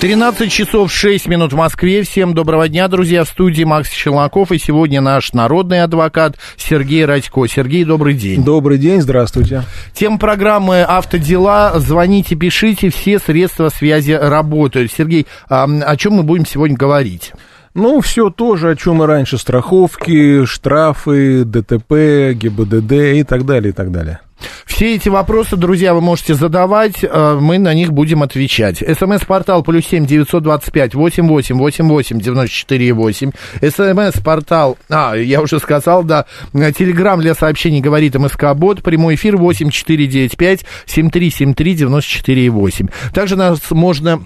13 часов 6 минут в Москве. Всем доброго дня, друзья. В студии Макс Челноков. И сегодня наш народный адвокат Сергей Радько. Сергей, добрый день. Добрый день, здравствуйте. Тем программы «Автодела». Звоните, пишите. Все средства связи работают. Сергей, а, о чем мы будем сегодня говорить? Ну, все то же, о чем и раньше. Страховки, штрафы, ДТП, ГИБДД и так далее, и так далее. Все эти вопросы, друзья, вы можете задавать, э, мы на них будем отвечать. СМС-портал плюс семь девятьсот двадцать пять восемь восемь восемь восемь девяносто четыре восемь. СМС-портал, а, я уже сказал, да, Телеграм для сообщений говорит МСК Бот, прямой эфир восемь четыре девять пять семь три семь три девяносто четыре восемь. Также нас можно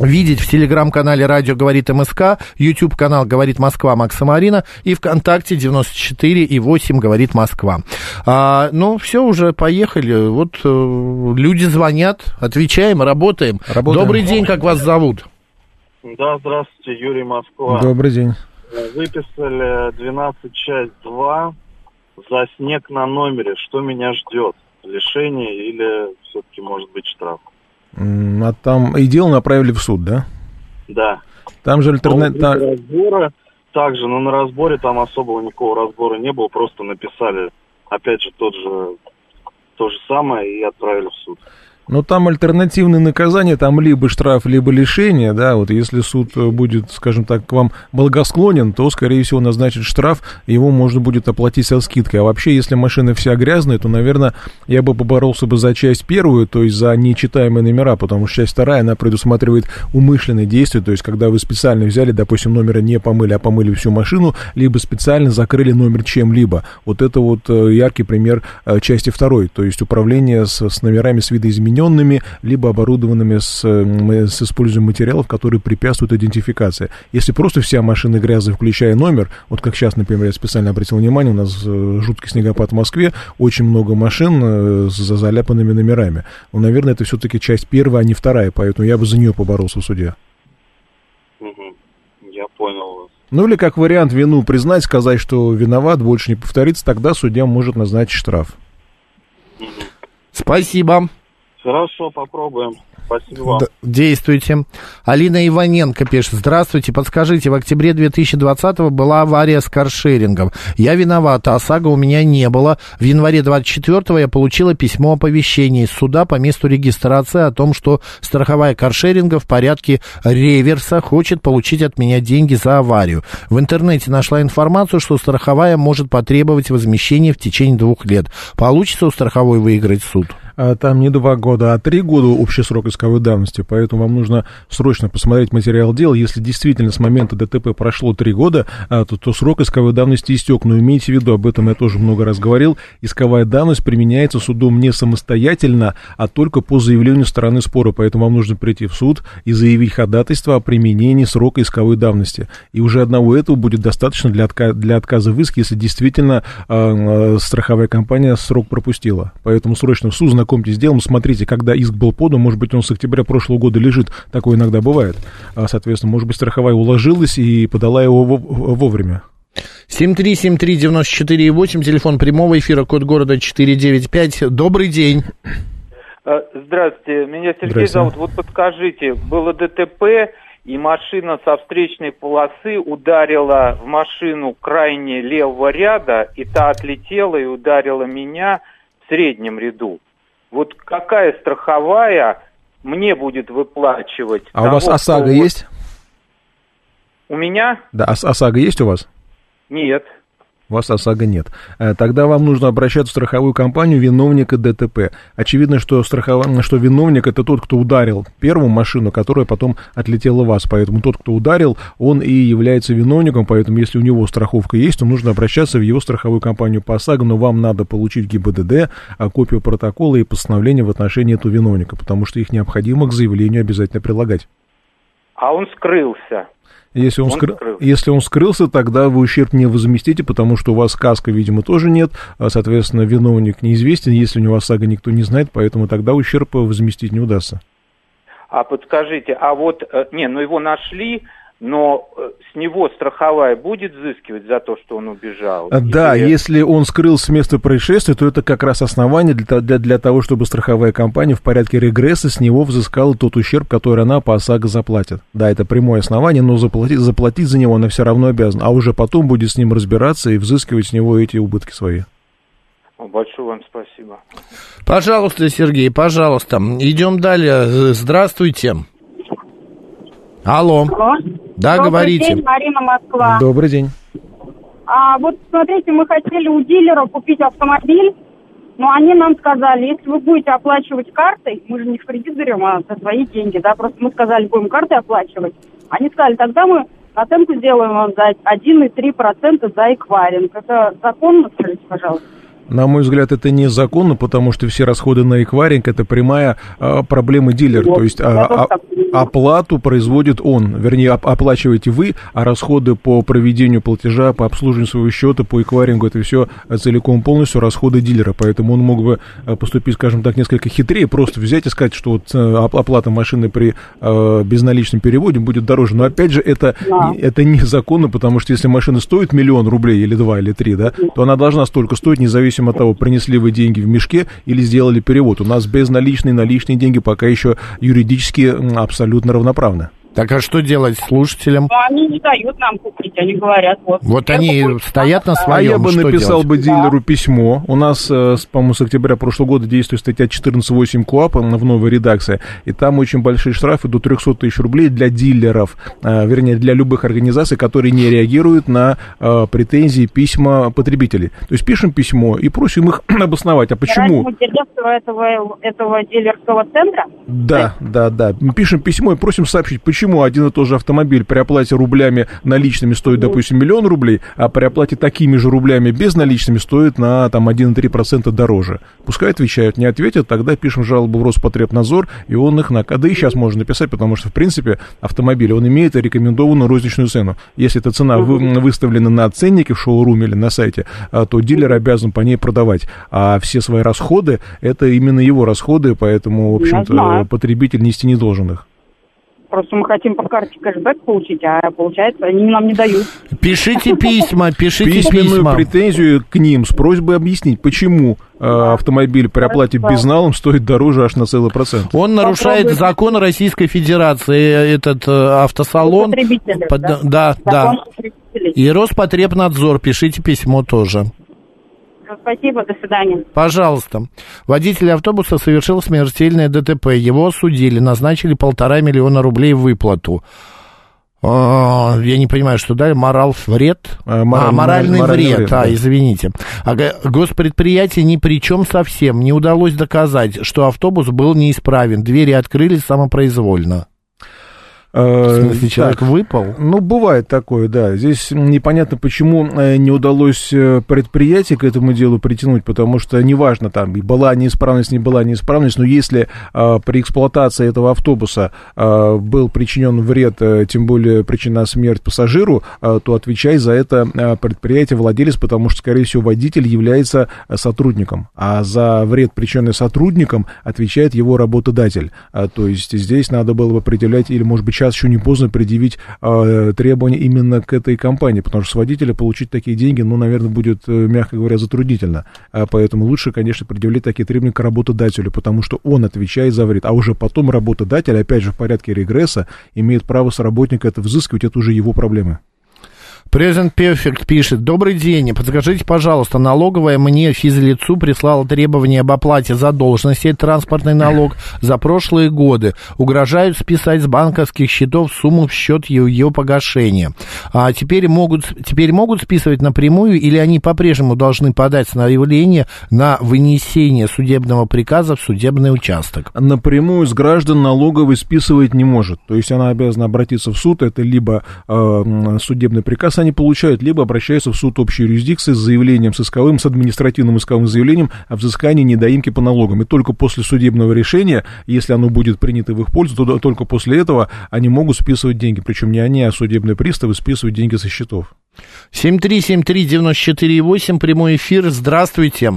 видеть в телеграм-канале «Радио говорит МСК», YouTube-канал «Говорит Москва» Макса Марина и ВКонтакте 94 и 8 «Говорит Москва». А, ну, все, уже поехали. Вот э, люди звонят, отвечаем, работаем. работаем. Добрый день, как вас зовут? Да, здравствуйте, Юрий Москва. Добрый день. Выписали 12 часть 2 за снег на номере. Что меня ждет? Лишение или все-таки может быть штраф? А там и дело направили в суд, да? Да. Там же альтернатива... Разбора также, но на разборе там особого никакого разбора не было, просто написали, опять же, тот же, то же самое и отправили в суд. Но там альтернативные наказания, там либо штраф, либо лишение, да, вот если суд будет, скажем так, к вам благосклонен, то, скорее всего, назначит штраф, его можно будет оплатить со скидкой. А вообще, если машина вся грязная, то, наверное, я бы поборолся бы за часть первую, то есть за нечитаемые номера, потому что часть вторая, она предусматривает умышленные действия, то есть когда вы специально взяли, допустим, номера не помыли, а помыли всю машину, либо специально закрыли номер чем-либо. Вот это вот э, яркий пример э, части второй, то есть управление с, с номерами с видоизмененными измененными, либо оборудованными с, с использованием материалов, которые препятствуют идентификации. Если просто вся машина грязная, включая номер, вот как сейчас, например, я специально обратил внимание, у нас э, жуткий снегопад в Москве, очень много машин э, с заляпанными номерами. Ну, наверное, это все-таки часть первая, а не вторая, поэтому я бы за нее поборолся в суде. Я понял вас. Ну или как вариант вину признать, сказать, что виноват, больше не повторится, тогда судья может назначить штраф. Спасибо. Хорошо, попробуем. Спасибо вам. Действуйте. Алина Иваненко пишет. Здравствуйте, подскажите, в октябре 2020 была авария с каршерингом. Я виновата, ОСАГО у меня не было. В январе 24 я получила письмо оповещения из суда по месту регистрации о том, что страховая каршеринга в порядке реверса хочет получить от меня деньги за аварию. В интернете нашла информацию, что страховая может потребовать возмещения в течение двух лет. Получится у страховой выиграть суд? А там не два года, а три года общий срок исковой давности, поэтому вам нужно срочно посмотреть материал дела. Если действительно с момента ДТП прошло три года, а, то, то срок исковой давности истек. Но имейте в виду, об этом я тоже много раз говорил, исковая давность применяется судом не самостоятельно, а только по заявлению стороны спора. Поэтому вам нужно прийти в суд и заявить ходатайство о применении срока исковой давности. И уже одного этого будет достаточно для, отка- для отказа в иске, если действительно э, страховая компания срок пропустила. Поэтому срочно в суд знакомьтесь с делом, смотрите, когда иск был подан, может быть, он с октября прошлого года лежит, такое иногда бывает. А, соответственно, может быть, страховая уложилась и подала его вовремя. 7373948, телефон прямого эфира, код города 495. Добрый день. А, здравствуйте, меня Сергей зовут. Вот подскажите, было ДТП, и машина со встречной полосы ударила в машину крайне левого ряда, и та отлетела и ударила меня в среднем ряду вот какая страховая мне будет выплачивать? А того, у вас ОСАГО есть? У меня? Да, ОСАГО есть у вас? Нет. У вас ОСАГО нет. Э, тогда вам нужно обращаться в страховую компанию виновника ДТП. Очевидно, что, страхов... что виновник это тот, кто ударил первую машину, которая потом отлетела вас. Поэтому тот, кто ударил, он и является виновником. Поэтому если у него страховка есть, то нужно обращаться в его страховую компанию по ОСАГО. Но вам надо получить ГИБДД, а копию протокола и постановления в отношении этого виновника. Потому что их необходимо к заявлению обязательно прилагать. А он скрылся. Если он, он скры... скрылся. Если он скрылся, тогда вы ущерб не возместите, потому что у вас каска, видимо, тоже нет, а, соответственно, виновник неизвестен, если у него ОСАГО никто не знает, поэтому тогда ущерб возместить не удастся. А подскажите, а вот, э, не, ну его нашли, но э, с него страховая будет взыскивать за то, что он убежал? А, да, Или... если он скрылся с места происшествия, то это как раз основание для, для, для того, чтобы страховая компания в порядке регресса с него взыскала тот ущерб, который она по ОСАГО заплатит. Да, это прямое основание, но заплатить, заплатить за него она все равно обязана, а уже потом будет с ним разбираться и взыскивать с него эти убытки свои. Большое вам спасибо. Пожалуйста, Сергей, пожалуйста. Идем далее. Здравствуйте. Алло. Алло. Да, Добрый говорите. день, Марина Москва. Добрый день. А вот смотрите, мы хотели у дилера купить автомобиль, но они нам сказали, если вы будете оплачивать картой, мы же не в кредит берем, а за свои деньги, да, просто мы сказали, будем картой оплачивать. Они сказали, тогда мы оценку сделаем вам за 1,3% за эквайринг. Это законно, скажите, пожалуйста? На мой взгляд, это незаконно, потому что все расходы на эквайринг это прямая а, проблема дилера. Вот, То есть а, а, оплату производит он, вернее, оп- оплачиваете вы, а расходы по проведению платежа, по обслуживанию своего счета, по эквайрингу, это все целиком полностью расходы дилера. Поэтому он мог бы а, поступить, скажем так, несколько хитрее, просто взять и сказать, что вот э, оплата машины при э, безналичном переводе будет дороже. Но опять же, это, да. это незаконно, потому что если машина стоит миллион рублей или два, или три, да, то она должна столько стоить, независимо зависимо от того, принесли вы деньги в мешке или сделали перевод. У нас безналичные, наличные деньги пока еще юридически абсолютно равноправны. Так а что делать слушателям? Ну, они не дают нам купить, они говорят, вот. Вот они стоят на своем. А я бы написал делать? бы дилеру да. письмо. У нас, э, по-моему, с октября прошлого года действует статья 14.8 КОАП в новой редакции, и там очень большие штрафы до 300 тысяч рублей для дилеров, э, вернее, для любых организаций, которые не реагируют на э, претензии, письма потребителей. То есть пишем письмо и просим их обосновать, а почему... этого, этого дилерского центра? Да, да, да. Мы пишем письмо и просим сообщить, почему почему один и тот же автомобиль при оплате рублями наличными стоит, допустим, миллион рублей, а при оплате такими же рублями безналичными стоит на там 1,3% дороже. Пускай отвечают, не ответят, тогда пишем жалобу в Роспотребнадзор, и он их на... Да и сейчас можно написать, потому что, в принципе, автомобиль, он имеет рекомендованную розничную цену. Если эта цена вы, выставлена на ценнике в шоуруме или на сайте, а, то дилер обязан по ней продавать. А все свои расходы, это именно его расходы, поэтому, в общем-то, потребитель нести не должен их. Просто мы хотим по карте кэшбэк получить, а получается, они нам не дают. Пишите письма, пишите Письменную письма. претензию к ним с просьбой объяснить, почему э, автомобиль при оплате безналом стоит дороже аж на целый процент. Он нарушает Попробуйте. закон Российской Федерации, этот э, автосалон. Под, да, да. да. И Роспотребнадзор, пишите письмо тоже. Спасибо, до свидания. Пожалуйста. Водитель автобуса совершил смертельное ДТП. Его осудили, назначили полтора миллиона рублей в выплату. А, я не понимаю, что дали. Морал вред? А, мораль, а моральный, моральный вред. вред. А, да. извините. А госпредприятие ни при чем совсем. Не удалось доказать, что автобус был неисправен. Двери открылись самопроизвольно. В смысле, э, человек так, выпал? Ну, бывает такое, да. Здесь непонятно, почему э, не удалось э, предприятие к этому делу притянуть, потому что неважно, там, была неисправность, не была неисправность, но если а, при эксплуатации этого автобуса а, был причинен вред, а, тем более причина смерть пассажиру, а, то отвечай за это предприятие, владелец, потому что, скорее всего, водитель является сотрудником, а за вред, причиненный сотрудником, отвечает его работодатель. А, то есть здесь надо было бы определять, или, может быть, сейчас еще не поздно предъявить э, требования именно к этой компании, потому что с водителя получить такие деньги, ну, наверное, будет, э, мягко говоря, затруднительно. А поэтому лучше, конечно, предъявлять такие требования к работодателю, потому что он отвечает за вред. А уже потом работодатель, опять же, в порядке регресса, имеет право с работника это взыскивать, это уже его проблемы. Present Perfect пишет. Добрый день. Подскажите, пожалуйста, налоговая мне физлицу прислала требования об оплате задолженности, транспортный налог, за прошлые годы. Угрожают списать с банковских счетов сумму в счет ее, погашения. А теперь могут, теперь могут списывать напрямую или они по-прежнему должны подать заявление на вынесение судебного приказа в судебный участок? Напрямую с граждан налоговый списывать не может. То есть она обязана обратиться в суд. Это либо э, судебный приказ они получают, либо обращаются в суд общей юрисдикции с заявлением с исковым, с административным исковым заявлением о взыскании недоимки по налогам. И только после судебного решения, если оно будет принято в их пользу, то только после этого они могут списывать деньги. Причем не они, а судебные приставы списывают деньги со счетов. 7373948, прямой эфир. Здравствуйте.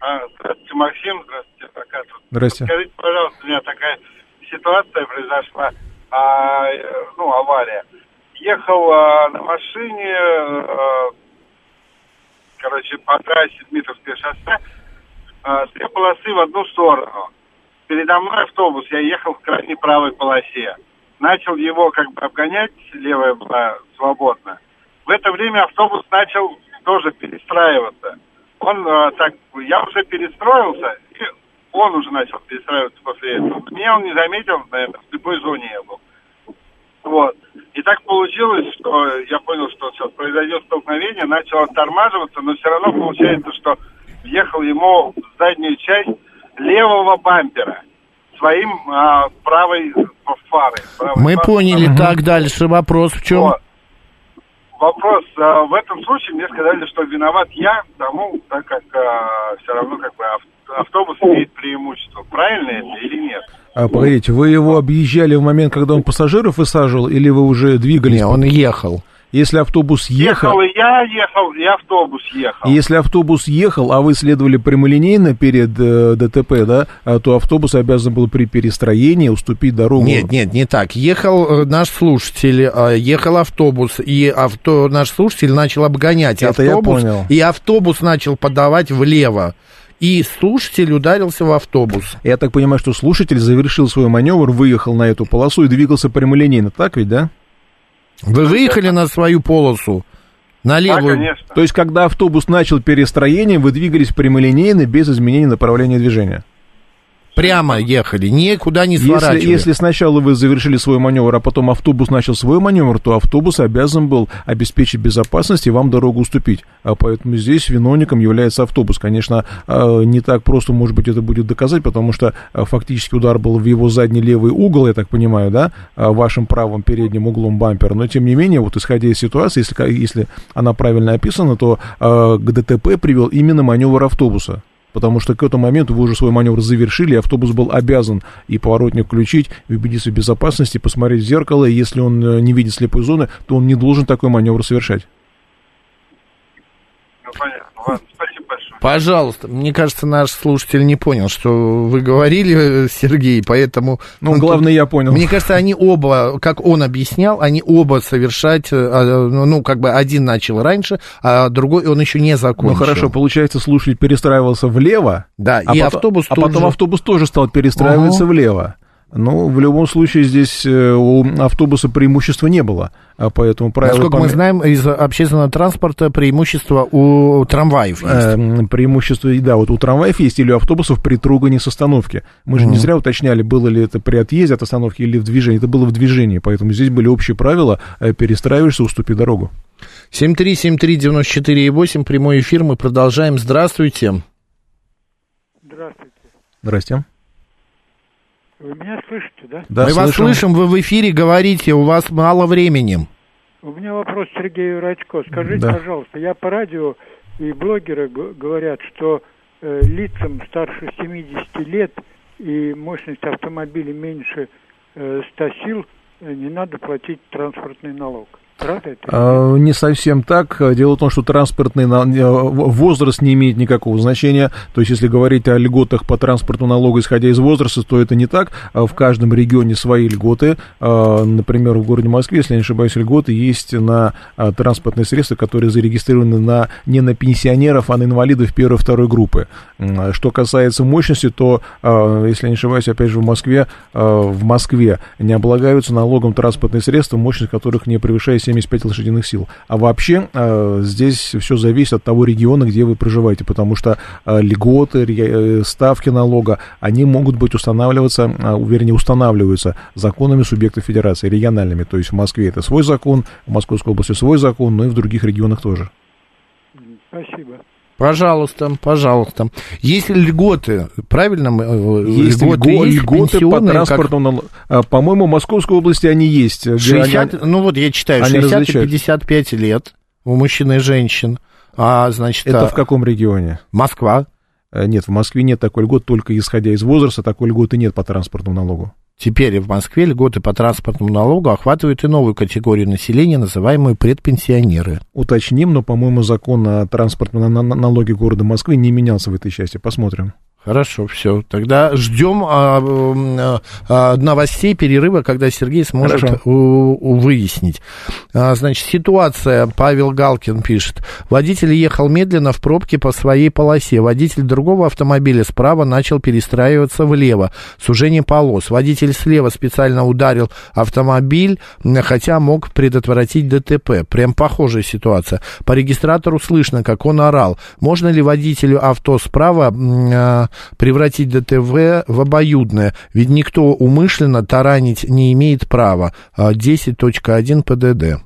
А, здравствуйте, Максим. Здравствуйте, пока Здравствуйте. Скажите, пожалуйста, у меня такая ситуация произошла, а, ну, авария. Ехал а, на машине, а, короче, по трассе Дмитровское шоссе, а, две полосы в одну сторону. Передо мной автобус, я ехал в крайней правой полосе. Начал его как бы обгонять, левая была свободна. В это время автобус начал тоже перестраиваться. Он а, так, я уже перестроился, и он уже начал перестраиваться после этого. Меня он не заметил, наверное, в любой зоне я был. Вот. И так получилось, что я понял, что сейчас произойдет столкновение, начал оттормаживаться, но все равно получается, что въехал ему в заднюю часть левого бампера своим а, правой фарой. Правой Мы фарой. поняли. Так, дальше вопрос в чем? Вот. Вопрос. а, в этом случае мне сказали, что виноват я, тому, так как а, все равно как бы ав- автобус имеет преимущество. Правильно это или нет? А, погодите, вы его объезжали в момент, когда он пассажиров высаживал, или вы уже двигались? Не, он ехал. Если автобус ехал, Ехал и я ехал, и автобус ехал. если автобус ехал, а вы следовали прямолинейно перед э, ДТП, да, а, то автобус обязан был при перестроении уступить дорогу. Нет, нет, не так. Ехал э, наш слушатель, э, ехал автобус, и авто, наш слушатель начал обгонять Это я автобус, понял. и автобус начал подавать влево. И слушатель ударился в автобус. Я так понимаю, что слушатель завершил свой маневр, выехал на эту полосу и двигался прямолинейно, так ведь, да? Вы выехали на свою полосу, на Да, левую. конечно. То есть, когда автобус начал перестроение, вы двигались прямолинейно, без изменения направления движения. Прямо ехали, никуда не Если, сворачивали. если сначала вы завершили свой маневр, а потом автобус начал свой маневр, то автобус обязан был обеспечить безопасность и вам дорогу уступить. А поэтому здесь виновником является автобус. Конечно, э, не так просто, может быть, это будет доказать, потому что э, фактически удар был в его задний левый угол, я так понимаю, да, э, вашим правым передним углом бампера. Но, тем не менее, вот исходя из ситуации, если, если она правильно описана, то к ДТП привел именно маневр автобуса. Потому что к этому моменту вы уже свой маневр завершили, автобус был обязан и поворотник включить, и убедиться в безопасности, посмотреть в зеркало, и если он э, не видит слепой зоны, то он не должен такой маневр совершать. Ну, понятно. Ладно, спасибо. Пожалуйста, мне кажется, наш слушатель не понял, что вы говорили, Сергей, поэтому... Ну, главное, я понял. Мне кажется, они оба, как он объяснял, они оба совершать, э, ну, как бы один начал раньше, а другой он еще не Ну закончил. хорошо, получается, слушатель перестраивался влево, Да, а, и потом, автобус а тоже... потом автобус тоже стал перестраиваться влево. Ну, в любом случае, здесь э, у автобуса преимущества не было, а поэтому правило... Насколько мы пом- знаем, из общественного транспорта преимущество у трамваев есть. Э, преимущество, да, вот у трамваев есть или у автобусов при трогании с остановки. Мы же не зря уточняли, было ли это при отъезде от остановки или в движении. Это было в движении, поэтому здесь были общие правила, э, перестраиваешься, уступи дорогу. 7373948, прямой эфир, мы продолжаем. Здравствуйте. Здравствуйте. Здрасте. Вы меня слышите, да? Да, мы вас слышим, вы в эфире говорите, у вас мало времени. У меня вопрос Сергею Рачко. Скажите, Да. пожалуйста, я по радио и блогеры говорят, что э, лицам старше 70 лет и мощность автомобиля меньше э, 100 сил э, не надо платить транспортный налог. А, Не совсем так. Дело в том, что транспортный возраст не имеет никакого значения. То есть, если говорить о льготах по транспортному налогу, исходя из возраста, то это не так. А В каждом регионе свои льготы. А, Например, в городе Москве, если я не ошибаюсь, льготы есть на транспортные средства, которые зарегистрированы на, не на пенсионеров, а на инвалидов первой и второй группы. Что касается мощности, то, если я не ошибаюсь, опять же, в Москве, в Москве не облагаются налогом транспортные средства, мощность которых не превышает 75 лошадиных сил. А вообще а, здесь все зависит от того региона, где вы проживаете, потому что а, льготы, э, ставки налога, они могут быть устанавливаться, а, вернее, устанавливаются законами субъектов федерации, региональными. То есть в Москве это свой закон, в Московской области свой закон, но и в других регионах тоже. Пожалуйста, пожалуйста. Есть льготы, правильно? Э, есть льготы, льготы, льготы по транспортному... Как... По-моему, в Московской области они есть. 60, они... Ну вот я читаю, 60-55 лет у мужчин и женщин. А, значит, Это а... в каком регионе? Москва. Э, нет, в Москве нет такой льготы, только исходя из возраста, такой льготы нет по транспортному налогу. Теперь в Москве льготы по транспортному налогу охватывают и новую категорию населения, называемую предпенсионеры. Уточним, но, по-моему, закон о транспортном налоге города Москвы не менялся в этой части. Посмотрим. Хорошо, все. Тогда ждем а, а, а, новостей перерыва, когда Сергей сможет у, у, выяснить. А, значит, ситуация, Павел Галкин пишет. Водитель ехал медленно в пробке по своей полосе. Водитель другого автомобиля справа начал перестраиваться влево. Сужение полос. Водитель слева специально ударил автомобиль, хотя мог предотвратить ДТП. Прям похожая ситуация. По регистратору слышно, как он орал. Можно ли водителю авто справа а, превратить ДТВ в обоюдное, ведь никто умышленно таранить не имеет права. 10.1 ПДД.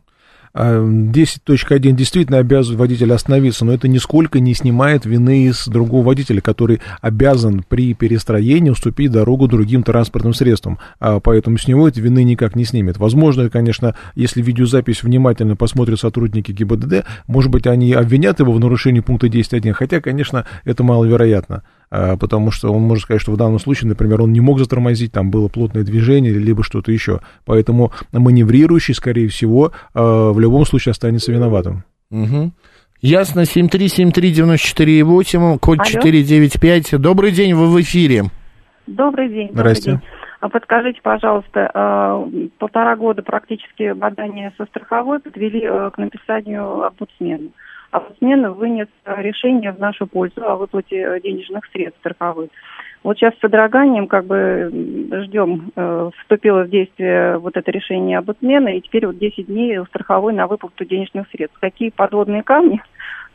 10.1 действительно обязывает водителя остановиться, но это нисколько не снимает вины с другого водителя, который обязан при перестроении уступить дорогу другим транспортным средствам. А поэтому с него эти вины никак не снимет. Возможно, конечно, если видеозапись внимательно посмотрят сотрудники ГИБДД, может быть, они обвинят его в нарушении пункта 10.1, хотя, конечно, это маловероятно. А, потому что он может сказать, что в данном случае, например, он не мог затормозить, там было плотное движение, либо что-то еще. Поэтому маневрирующий, скорее всего, а, в любом случае останется виноватым. Угу. Ясно, 7373948, код Алло. 495. Добрый день, вы в эфире. Добрый день. Здрасте. Добрый день. А подскажите, пожалуйста, полтора года практически бадания со страховой подвели э, к написанию омбудсмена омбудсмен вынес решение в нашу пользу о выплате денежных средств страховых. Вот сейчас с содроганием как бы ждем, э, вступило в действие вот это решение омбудсмена, и теперь вот 10 дней у страховой на выплату денежных средств. Какие подводные камни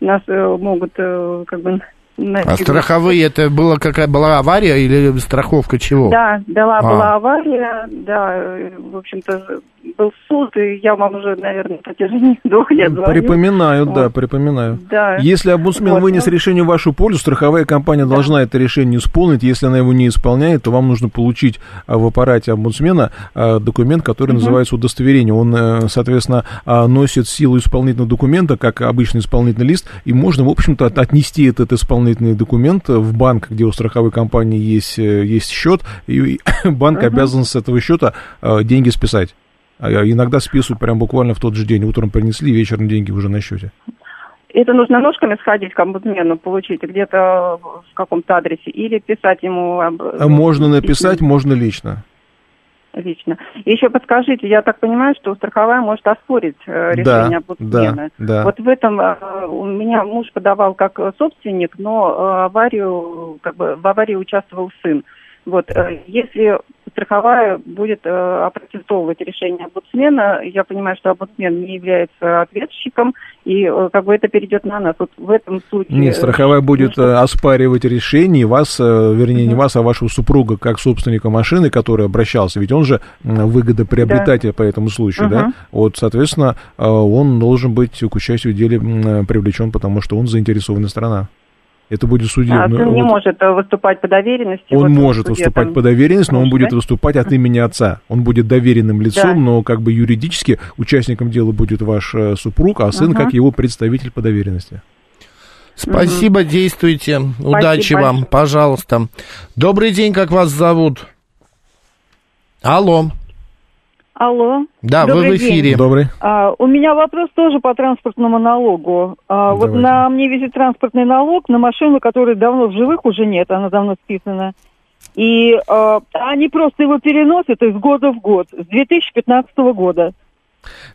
нас э, могут э, как бы а страховые это была какая была авария или страховка чего? Да, была, а. была авария, да, в общем-то был суд, и я вам уже, наверное, протяжении двух лет звоню. Припоминаю, вот. да, припоминаю. Да. Если омбудсмен вот. вынес решение в вашу пользу, страховая компания да. должна это решение исполнить. Если она его не исполняет, то вам нужно получить а, в аппарате омбудсмена а, документ, который угу. называется удостоверение. Он, э, соответственно, а, носит силу исполнительного документа, как обычный исполнительный лист, и можно, в общем-то, отнести этот исполнительный документ в банк, где у страховой компании есть, э, есть счет, и банк угу. обязан с этого счета деньги списать. А иногда списывают прям буквально в тот же день. Утром принесли, вечером деньги уже на счете. Это нужно ножками сходить к омбудсмену, получить где-то в каком-то адресе, или писать ему... А можно написать, можно лично. Лично. И еще подскажите, я так понимаю, что страховая может оспорить э, решение да, омбудсмена. Да, да. Вот в этом э, у меня муж подавал как собственник, но э, аварию, как бы в аварии участвовал сын. Вот, если страховая будет э, опротестовывать решение омбудсмена. Я понимаю, что омбудсмен не является ответчиком, и э, как бы это перейдет на нас. Вот в этом случае... Нет, страховая будет нужно... Э, оспаривать решение вас, э, вернее, не вас, а вашего супруга, как собственника машины, который обращался. Ведь он же выгодоприобретатель да. по этому случаю, угу. да? Вот, соответственно, э, он должен быть к участию в деле привлечен, потому что он заинтересованная сторона. Это будет судебный... А сын не вот. может э, выступать по доверенности? Он вот может выступать там... по доверенности, но он будет выступать от имени отца. Он будет доверенным лицом, да. но как бы юридически участником дела будет ваш э, супруг, а сын uh как его представитель по доверенности. Спасибо, угу. действуйте. Спасибо Удачи вам, пожалуйста. Добрый день, как вас зовут? Алло. Алло. Да, Добрый вы в эфире. День. Добрый. А, у меня вопрос тоже по транспортному налогу. А, вот на мне висит транспортный налог на машину, которая давно в живых уже нет, она давно списана. И а, они просто его переносят из года в год, с 2015 года.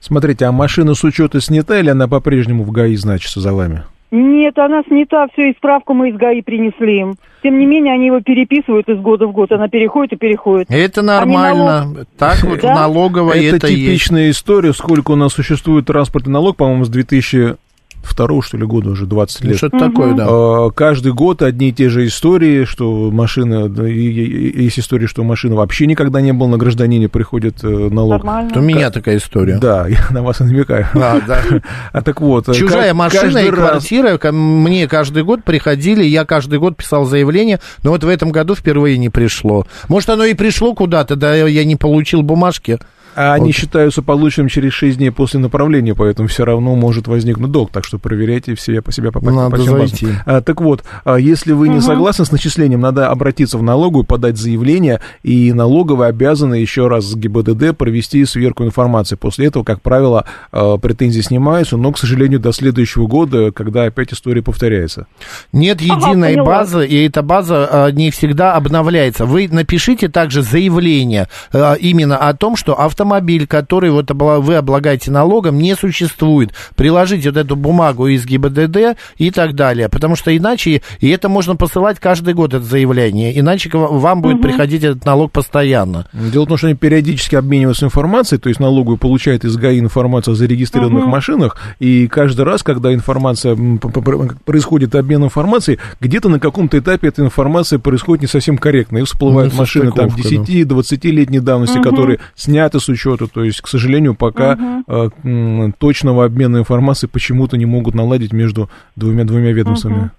Смотрите, а машина с учета снята или она по-прежнему в ГАИ значится за вами? Нет, она снята, все, и справку мы из ГАИ принесли им. Тем не менее, они его переписывают из года в год, она переходит и переходит. Это нормально. Налог... Так вот да? налоговая это, это типичная есть. история, сколько у нас существует транспортный налог, по-моему, с 2000 второго, что ли, года уже, 20 лет. Ну, что-то угу. такое, да. А, каждый год одни и те же истории, что машина, есть история, что машина вообще никогда не была на гражданине, приходит э, налог. Нормально. У меня такая история. Да, я на вас намекаю. А, да. а так вот. Э, Чужая как, машина и квартира, раз... мне каждый год приходили, я каждый год писал заявление, но вот в этом году впервые не пришло. Может, оно и пришло куда-то, да я не получил бумажки. А они считаются полученным через 6 дней после направления, поэтому все равно может возникнуть долг, так что проверяйте все по себе по, надо по зайти. А, так вот, а если вы угу. не согласны с начислением, надо обратиться в налоговую, подать заявление, и налоговые обязаны еще раз с ГИБДД провести сверку информации. После этого, как правило, а, претензии снимаются, но, к сожалению, до следующего года, когда опять история повторяется. Нет единой ага, базы, и эта база а, не всегда обновляется. Вы напишите также заявление именно о том, что авто автомобиль, который вот вы облагаете налогом, не существует. Приложите вот эту бумагу из ГИБДД и так далее. Потому что иначе, и это можно посылать каждый год, это заявление, иначе вам будет угу. приходить этот налог постоянно. Дело в том, что они периодически обмениваются информацией, то есть налоговый получает из ГАИ информацию о зарегистрированных угу. машинах, и каждый раз, когда информация, происходит обмен информацией, где-то на каком-то этапе эта информация происходит не совсем корректно, и всплывают ну, машины там 10-20-летней давности, угу. которые сняты с учета. То есть, к сожалению, пока угу. э, точного обмена информацией почему-то не могут наладить между двумя-двумя ведомствами. Угу.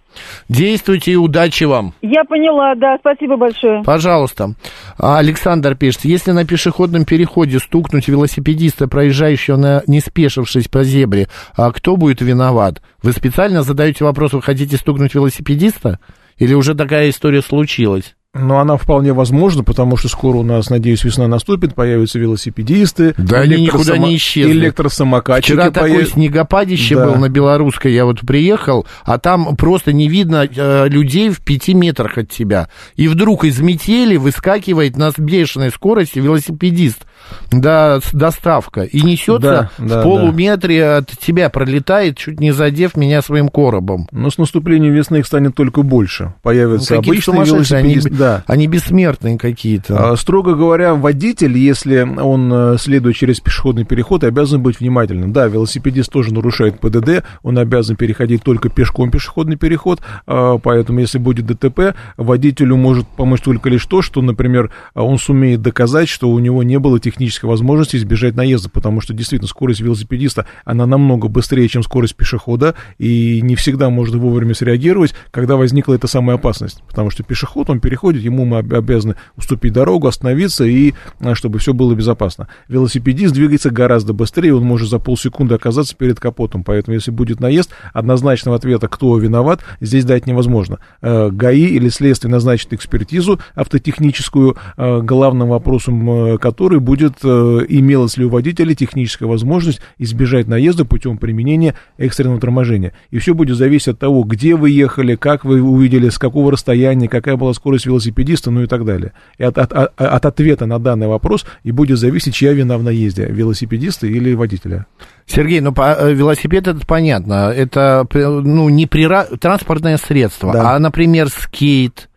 Действуйте и удачи вам. Я поняла, да, спасибо большое. Пожалуйста. Александр пишет, если на пешеходном переходе стукнуть велосипедиста, проезжающего на не спешившись по зебре, а кто будет виноват? Вы специально задаете вопрос, вы хотите стукнуть велосипедиста? Или уже такая история случилась? Но она вполне возможна, потому что скоро у нас, надеюсь, весна наступит, появятся велосипедисты. Да, они никуда не исчезли. Электросамокатчики. Вчера появ... такое снегопадище да. был на Белорусской, я вот приехал, а там просто не видно э, людей в пяти метрах от тебя. И вдруг из метели выскакивает на бешеной скорости велосипедист. Да, доставка. И несется да, в да, полуметре да. от тебя, пролетает, чуть не задев меня своим коробом. Но с наступлением весны их станет только больше. Появятся ну, обычные велосипедисты. Они, да. они бессмертные какие-то. А, строго говоря, водитель, если он э, следует через пешеходный переход, обязан быть внимательным. Да, велосипедист тоже нарушает ПДД, он обязан переходить только пешком пешеходный переход, а, поэтому если будет ДТП, водителю может помочь только лишь то, что, например, он сумеет доказать, что у него не было технической возможности избежать наезда, потому что действительно скорость велосипедиста, она намного быстрее, чем скорость пешехода, и не всегда можно вовремя среагировать, когда возникла эта самая опасность, потому что пешеход, он переходит ему мы обязаны уступить дорогу, остановиться, и а, чтобы все было безопасно. Велосипедист двигается гораздо быстрее, он может за полсекунды оказаться перед капотом, поэтому если будет наезд, однозначного ответа, кто виноват, здесь дать невозможно. Э, ГАИ или следствие назначит экспертизу автотехническую, э, главным вопросом э, которой будет, имелась ли у водителя техническая возможность избежать наезда путем применения экстренного торможения. И все будет зависеть от того, где вы ехали, как вы увидели, с какого расстояния, какая была скорость велосипедиста, ну и так далее. И от, от, от ответа на данный вопрос и будет зависеть, чья вина в наезде, велосипедиста или водителя. Сергей, ну по, э, велосипед это понятно, это ну не прира... транспортное средство, да. а, например, скейт,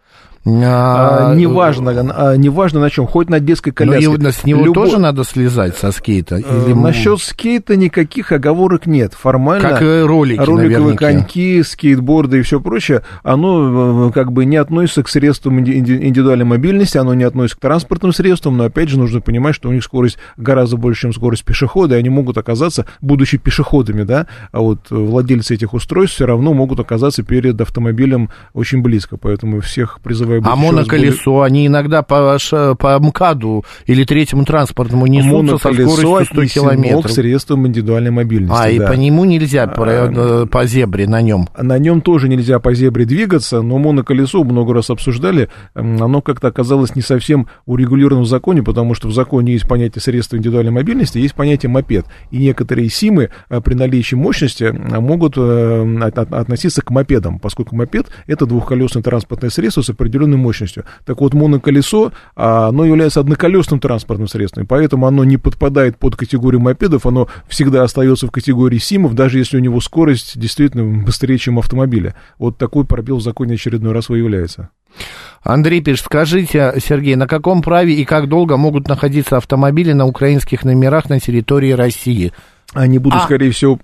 а, а, неважно, а, неважно на чем, хоть на детской коляске. Но с него Любо... тоже надо слезать со скейта? Или... Насчет скейта никаких оговорок нет. Формально как ролики, роликовые наверняка. коньки, скейтборды и все прочее, оно как бы не относится к средствам индивидуальной мобильности, оно не относится к транспортным средствам, но опять же нужно понимать, что у них скорость гораздо больше, чем скорость пешехода, и они могут оказаться, будучи пешеходами, да, а вот владельцы этих устройств все равно могут оказаться перед автомобилем очень близко, поэтому всех призываю быть. А моноколесо, более... они иногда по, по МКАДу или третьему транспортному несутся со скоростью 100 километров. к средствам индивидуальной мобильности. А, да. и по нему нельзя, по, а, по зебре на нем? На нем тоже нельзя по зебре двигаться, но моноколесо, много раз обсуждали, оно как-то оказалось не совсем урегулировано в законе, потому что в законе есть понятие средства индивидуальной мобильности, есть понятие мопед. И некоторые СИМы а, при наличии мощности а, могут э, относиться к мопедам, поскольку мопед – это двухколесное транспортное средство с определенным определенной мощностью. Так вот, моноколесо, а, оно является одноколесным транспортным средством, поэтому оно не подпадает под категорию мопедов, оно всегда остается в категории СИМов, даже если у него скорость действительно быстрее, чем автомобиля. Вот такой пробел в законе очередной раз выявляется. Андрей пишет, скажите, Сергей, на каком праве и как долго могут находиться автомобили на украинских номерах на территории России? Они будут, а... скорее всего,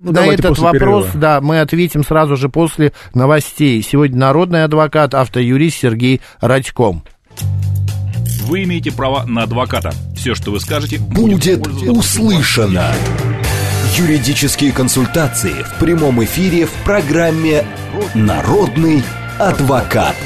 ну, на этот вопрос, перерыва. да, мы ответим сразу же после новостей. Сегодня народный адвокат, автоюрист Сергей Радьком. Вы имеете право на адвоката. Все, что вы скажете, будет, будет услышано. Юридические консультации в прямом эфире в программе «Народный адвокат».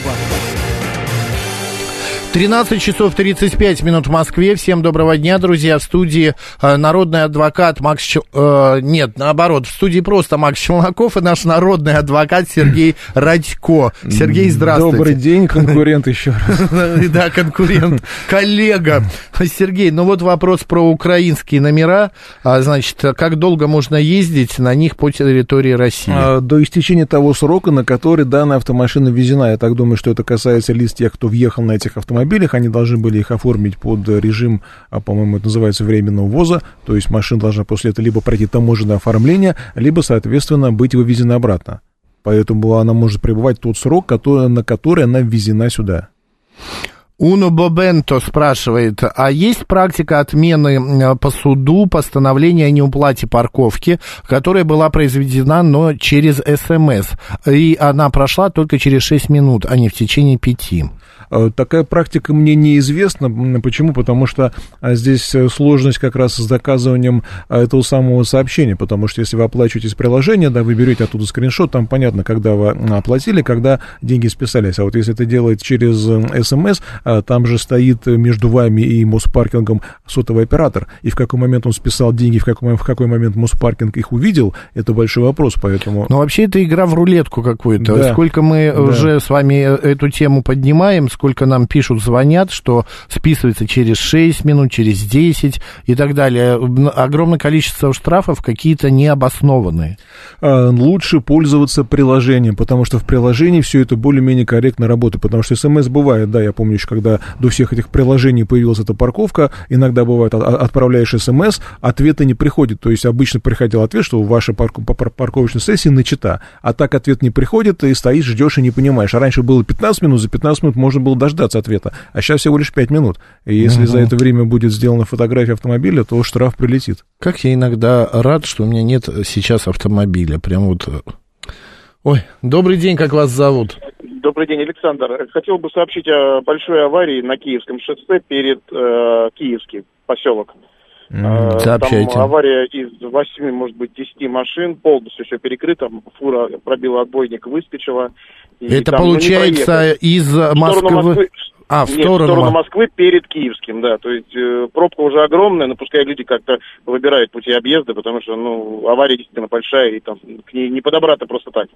13 часов 35 минут в Москве. Всем доброго дня, друзья. В студии э, народный адвокат Макс... Чел... Э, нет, наоборот, в студии просто Макс Челноков и наш народный адвокат Сергей Радько. Сергей, здравствуйте. Добрый день, конкурент еще раз. Да, конкурент, коллега. Сергей, ну вот вопрос про украинские номера. А, значит, как долго можно ездить на них по территории России? А, до истечения того срока, на который данная автомашина ввезена. Я так думаю, что это касается лиц тех, кто въехал на этих автомобилях автомобилях, они должны были их оформить под режим, а, по-моему, это называется временного ввоза, то есть машина должна после этого либо пройти таможенное оформление, либо, соответственно, быть вывезена обратно. Поэтому она может пребывать тот срок, который, на который она ввезена сюда. Уно Бобенто спрашивает, а есть практика отмены по суду постановления о неуплате парковки, которая была произведена, но через СМС, и она прошла только через 6 минут, а не в течение 5? Э, такая практика мне неизвестна. Почему? Потому что а, здесь э, сложность как раз с доказыванием а, этого самого сообщения, потому что если вы оплачиваете из приложения, да, вы берете оттуда скриншот, там понятно, когда вы оплатили, когда деньги списались. А вот если это делать через СМС, а, там же стоит между вами и Моспаркингом сотовый оператор, и в какой момент он списал деньги, в какой, в какой момент Моспаркинг их увидел, это большой вопрос, поэтому... Но вообще это игра в рулетку какую-то. Да. Сколько мы да. уже с вами э, эту тему поднимаем, сколько нам пишут, звонят, что списывается через 6 минут, через 10 и так далее. Огромное количество штрафов какие-то необоснованные. А, лучше пользоваться приложением, потому что в приложении все это более-менее корректно работает, потому что смс бывает, да, я помню еще, когда до всех этих приложений появилась эта парковка, иногда бывает, а, отправляешь смс, ответа не приходит, то есть обычно приходил ответ, что ваша парк, парковочная сессия начата, а так ответ не приходит, и стоишь, ждешь и не понимаешь. А раньше было 15 минут, за 15 минут можно было было дождаться ответа, а сейчас всего лишь 5 минут. И если угу. за это время будет сделана фотография автомобиля, то штраф прилетит. Как я иногда рад, что у меня нет сейчас автомобиля. Прям вот... Э, ой, добрый день, как вас зовут? Добрый день, Александр. Хотел бы сообщить о большой аварии на Киевском шоссе перед э, Киевским поселок. Mm, сообщайте. Там авария из 8, может быть, 10 машин, полностью все перекрыто, фура пробила отбойник, выскочила. Это там, получается ну, из Москвы... Москвы... А, в Нет, сторону... в сторону Москвы перед Киевским, да. То есть э, пробка уже огромная, но пускай люди как-то выбирают пути объезда, потому что, ну, авария действительно большая, и там к ней не подобраться просто так.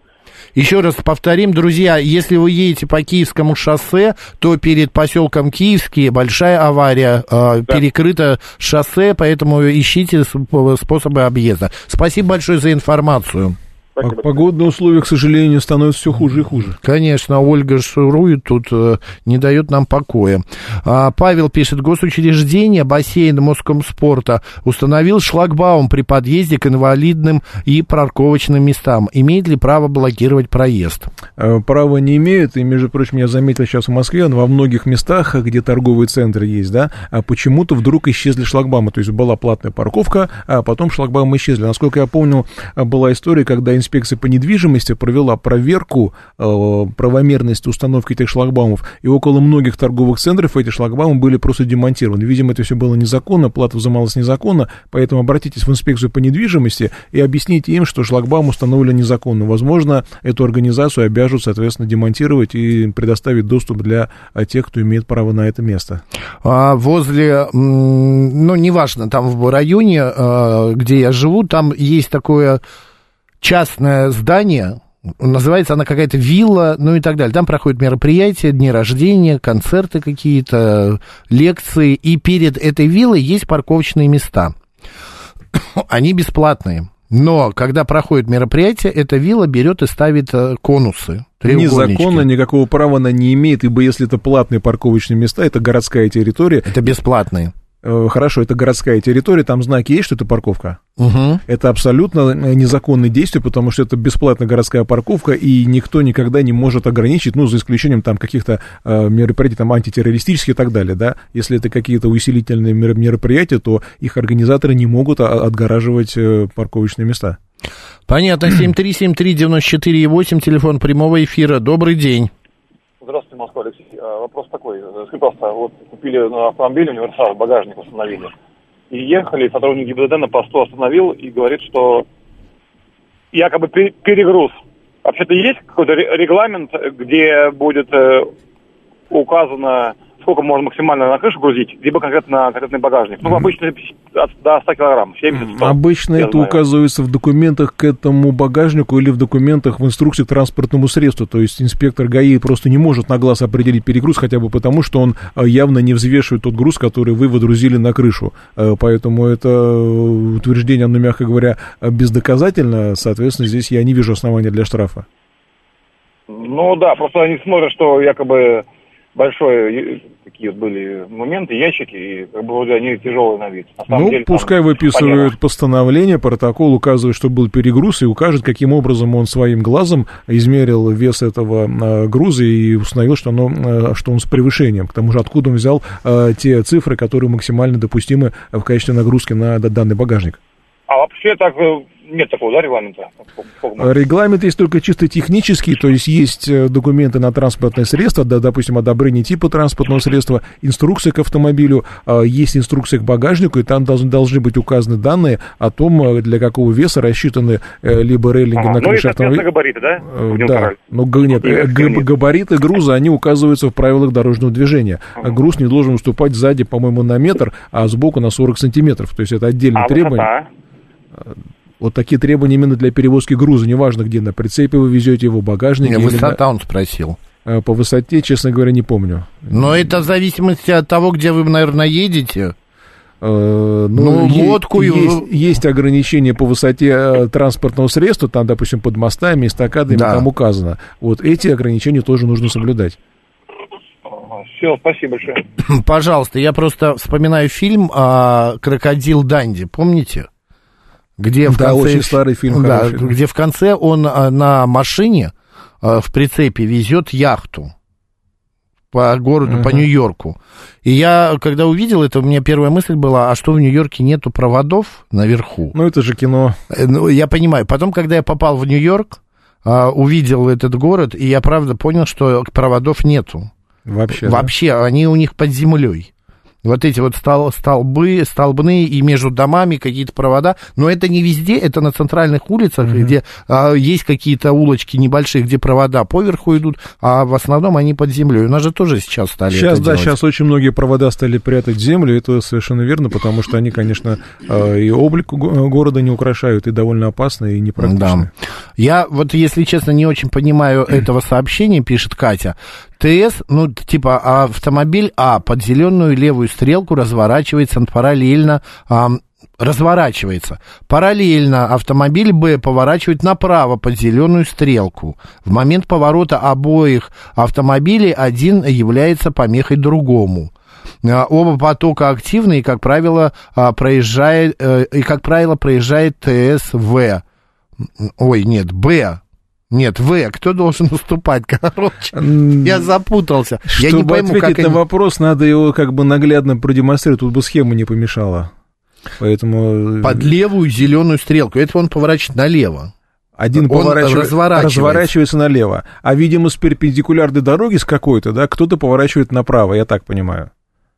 Еще раз повторим, друзья, если вы едете по Киевскому шоссе, то перед поселком Киевский большая авария, э, да. перекрыто шоссе, поэтому ищите способы объезда. Спасибо большое за информацию. Спасибо. Погодные условия, к сожалению, становятся все хуже и хуже. Конечно, Ольга шурует тут, э, не дает нам покоя. А, Павел пишет, госучреждение, бассейн Москомспорта установил шлагбаум при подъезде к инвалидным и парковочным местам. Имеет ли право блокировать проезд? Э, право не имеет, и, между прочим, я заметил сейчас в Москве, во многих местах, где торговые центры есть, да, а почему-то вдруг исчезли шлагбаумы, то есть была платная парковка, а потом шлагбаумы исчезли. Насколько я помню, была история, когда инспекция по недвижимости провела проверку э, правомерности установки этих шлагбаумов, и около многих торговых центров эти шлагбаумы были просто демонтированы. Видимо, это все было незаконно, плата взималась незаконно, поэтому обратитесь в инспекцию по недвижимости и объясните им, что шлагбаум установлен незаконно. Возможно, эту организацию обяжут, соответственно, демонтировать и предоставить доступ для э, тех, кто имеет право на это место. А возле, ну, неважно, там в районе, э, где я живу, там есть такое частное здание, называется она какая-то вилла, ну и так далее. Там проходят мероприятия, дни рождения, концерты какие-то, лекции, и перед этой виллой есть парковочные места. Они бесплатные. Но когда проходит мероприятие, эта вилла берет и ставит э, конусы. Незаконно никакого права она не имеет, ибо если это платные парковочные места, это городская территория. Это бесплатные. Э, хорошо, это городская территория, там знаки есть, что это парковка? Угу. Это абсолютно э, незаконное действие, потому что это бесплатная городская парковка, и никто никогда не может ограничить, ну, за исключением там каких-то э, мероприятий, там, антитеррористических и так далее, да. Если это какие-то усилительные мероприятия, то их организаторы не могут отгораживать э, парковочные места. Понятно. 7373948, телефон прямого эфира. Добрый день. Здравствуйте, Москва, Алексей. А, вопрос такой. Скажите, пожалуйста, вот купили автомобиль универсал, багажник установили. И ехали, сотрудник ГИБДД на посту остановил и говорит, что якобы перегруз. Вообще-то есть какой-то регламент, где будет э, указано сколько можно максимально на крышу грузить, либо конкретно на конкретный багажник. Ну, обычно от, до 100 килограмм, 70 100, Обычно это знаю. указывается в документах к этому багажнику или в документах в инструкции к транспортному средству. То есть инспектор ГАИ просто не может на глаз определить перегруз, хотя бы потому, что он э, явно не взвешивает тот груз, который вы водрузили на крышу. Э, поэтому это утверждение, оно, мягко говоря, бездоказательно. Соответственно, здесь я не вижу основания для штрафа. Ну да, просто они смотрят, что якобы большое такие были моменты, ящики, и как бы вроде они тяжелые на вид. На ну, деле, пускай там, выписывают понятно. постановление, протокол указывает, что был перегруз, и укажет, каким образом он своим глазом измерил вес этого э, груза и установил, что, оно, э, что он с превышением. К тому же, откуда он взял э, те цифры, которые максимально допустимы в качестве нагрузки на данный багажник. А вообще так нет такого, да, регламента? Регламент есть только чисто технический, то есть есть э, документы на транспортное средство, да, допустим, одобрение типа транспортного средства, инструкция к автомобилю, а, есть инструкция к багажнику, и там должны, должны быть указаны данные о том, э, для какого веса рассчитаны э, либо рейлинги ага, на ну крыше ну, автомобиля. габариты, да? Да, но нет, габариты груза, они указываются в правилах дорожного движения. Ага. Груз не должен уступать сзади, по-моему, на метр, а сбоку на 40 сантиметров, то есть это отдельное а требование. Высота? Вот такие требования именно для перевозки груза, неважно где, на прицепе вы везете его, багажник. Высота на... он спросил. Э, по высоте, честно говоря, не помню. Но это в зависимости от того, где вы, наверное, едете. Uh, ну, ну лодку есть, и... есть ограничения по высоте э, транспортного средства, там, допустим, под мостами, эстакадами, да. там указано. Вот эти ограничения тоже нужно соблюдать. Все, спасибо большое. Пожалуйста, я просто вспоминаю фильм а, «Крокодил Данди», помните? Где в да, конце... очень старый фильм. Да, хороший. где в конце он а, на машине а, в прицепе везет яхту по городу, uh-huh. по Нью-Йорку. И я, когда увидел это, у меня первая мысль была, а что в Нью-Йорке нету проводов наверху? Ну, это же кино. Э, ну, я понимаю. Потом, когда я попал в Нью-Йорк, а, увидел этот город, и я правда понял, что проводов нету. Вообще. Вообще, да? они у них под землей вот эти вот стол, столбы, столбные и между домами какие-то провода, но это не везде, это на центральных улицах, угу. где а, есть какие-то улочки небольшие, где провода поверху идут, а в основном они под землей. У нас же тоже сейчас стали Сейчас, да, делать. сейчас очень многие провода стали прятать землю, это совершенно верно, потому что они, конечно, а, и облик города не украшают, и довольно опасны, и непрактичны. Да. Я вот, если честно, не очень понимаю этого сообщения, пишет Катя. ТС, ну, типа автомобиль А под зеленую левую стрелку разворачивается параллельно а, разворачивается. Параллельно автомобиль Б поворачивает направо под зеленую стрелку. В момент поворота обоих автомобилей один является помехой другому. А, оба потока активны и, как правило, а, проезжает, э, и, как правило, проезжает ТСВ. Ой, нет, Б нет, В, кто должен уступать? Короче, я запутался. Чтобы я не пойму, ответить как на они... вопрос, надо его как бы наглядно продемонстрировать, тут бы схема не помешала. Поэтому... Э, Под левую зеленую стрелку. Это он поворачивает налево. Один он поворачивает, разворачивается. разворачивается налево, а, видимо, с перпендикулярной дороги с какой-то, да, кто-то поворачивает направо, я так понимаю.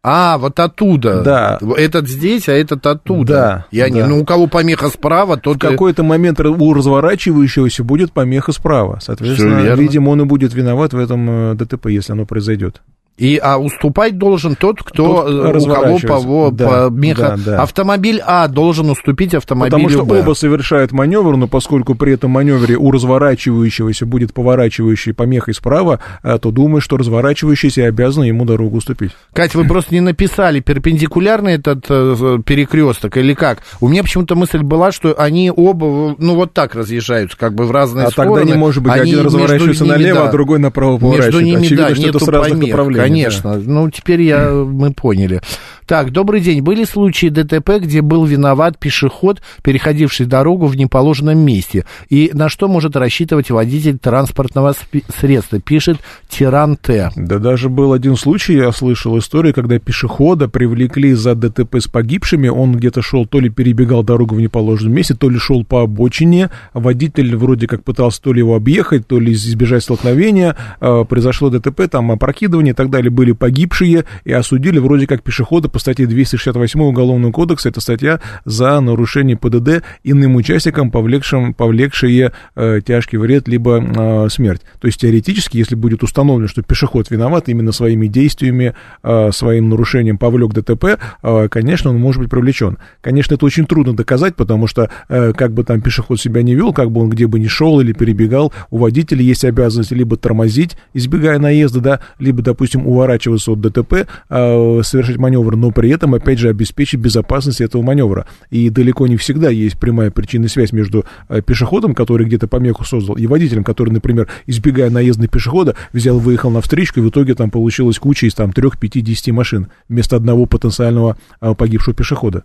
А, вот оттуда. Да. Этот здесь, а этот оттуда. Да. Я да. не, ну у кого помеха справа, тот... В какой-то момент у разворачивающегося будет помеха справа. Соответственно, видимо, он и будет виноват в этом э, ДТП, если оно произойдет. И, а уступать должен тот, кто, тот, э, у кого по, да, помеха. Да, да. Автомобиль А должен уступить автомобилю Потому что Б. оба совершают маневр, но поскольку при этом маневре у разворачивающегося будет поворачивающий помехой справа, э, то думаю, что разворачивающийся обязан ему дорогу уступить. Катя, вы просто не написали перпендикулярный этот э, перекресток или как? У меня почему-то мысль была, что они оба, ну, вот так разъезжаются, как бы в разные а стороны. А тогда не может быть, они один разворачивается ними, налево, да, а другой направо поворачивает. Между ними, Очевидно, да, что это с разных помех, направлений. Конечно, да. ну, теперь я, мы поняли. Так, добрый день. Были случаи ДТП, где был виноват пешеход, переходивший дорогу в неположенном месте? И на что может рассчитывать водитель транспортного средства? Пишет Тиран Т. Да даже был один случай, я слышал историю, когда пешехода привлекли за ДТП с погибшими. Он где-то шел, то ли перебегал дорогу в неположенном месте, то ли шел по обочине. Водитель вроде как пытался то ли его объехать, то ли избежать столкновения. А, произошло ДТП, там опрокидывание и так далее. Были погибшие и осудили вроде как пешехода по статье 268 Уголовного кодекса. Это статья за нарушение ПДД иным участникам, повлекшим, повлекшие э, тяжкий вред либо э, смерть. То есть теоретически, если будет установлено, что пешеход виноват именно своими действиями, э, своим нарушением повлек ДТП, э, конечно, он может быть привлечен. Конечно, это очень трудно доказать, потому что э, как бы там пешеход себя не вел, как бы он где бы ни шел или перебегал, у водителя есть обязанность либо тормозить, избегая наезда, да, либо, допустим, уворачиваться от ДТП, э, совершать маневр, но при этом, опять же, обеспечить безопасность этого маневра. И далеко не всегда есть прямая причинная связь между э, пешеходом, который где-то помеху создал, и водителем, который, например, избегая наезда пешехода, взял, выехал на встречку, и в итоге там получилась куча из там трех, пяти, десяти машин вместо одного потенциального э, погибшего пешехода.